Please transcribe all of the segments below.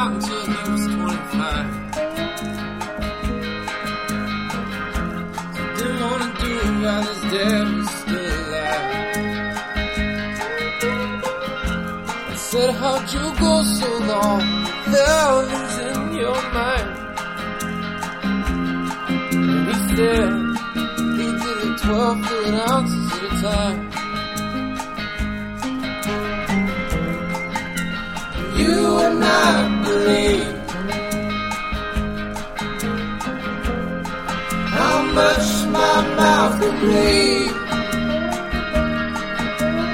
out until he was 25. So didn't wanna do it while his dad was still alive. I said, how'd you go so long without losing your mind? And he said, he did it 12 fluid ounces at a time. You and not much my mouth could bleed.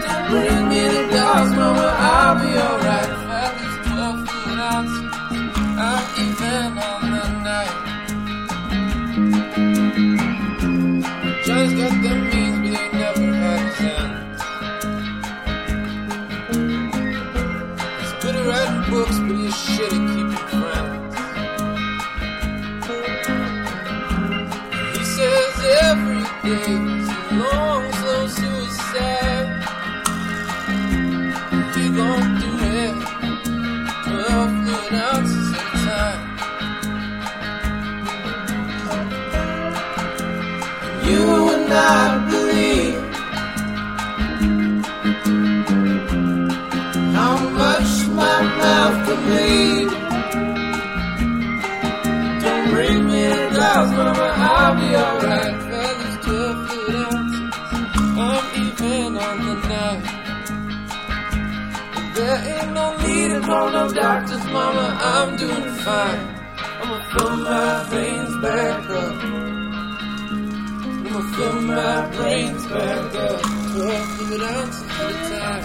Just bring me the dogs, mama, I'll be alright. I lose 12 fluid ounces, I'm even on the night. Johnny's got them means, but he never had a cent. He's good at writing books, but he's shit every day is a long, slow suicide. He gon' do it 12 fluid ounces at a time. You would not believe how much my mouth can bleed. Don't bring me the dogs, mama, I'll be alright. There ain't no need to call no doctors, mama, I'm doing fine. I'ma fill my veins back up. I'ma fill my brains back up. Twelve fluid ounces at a time.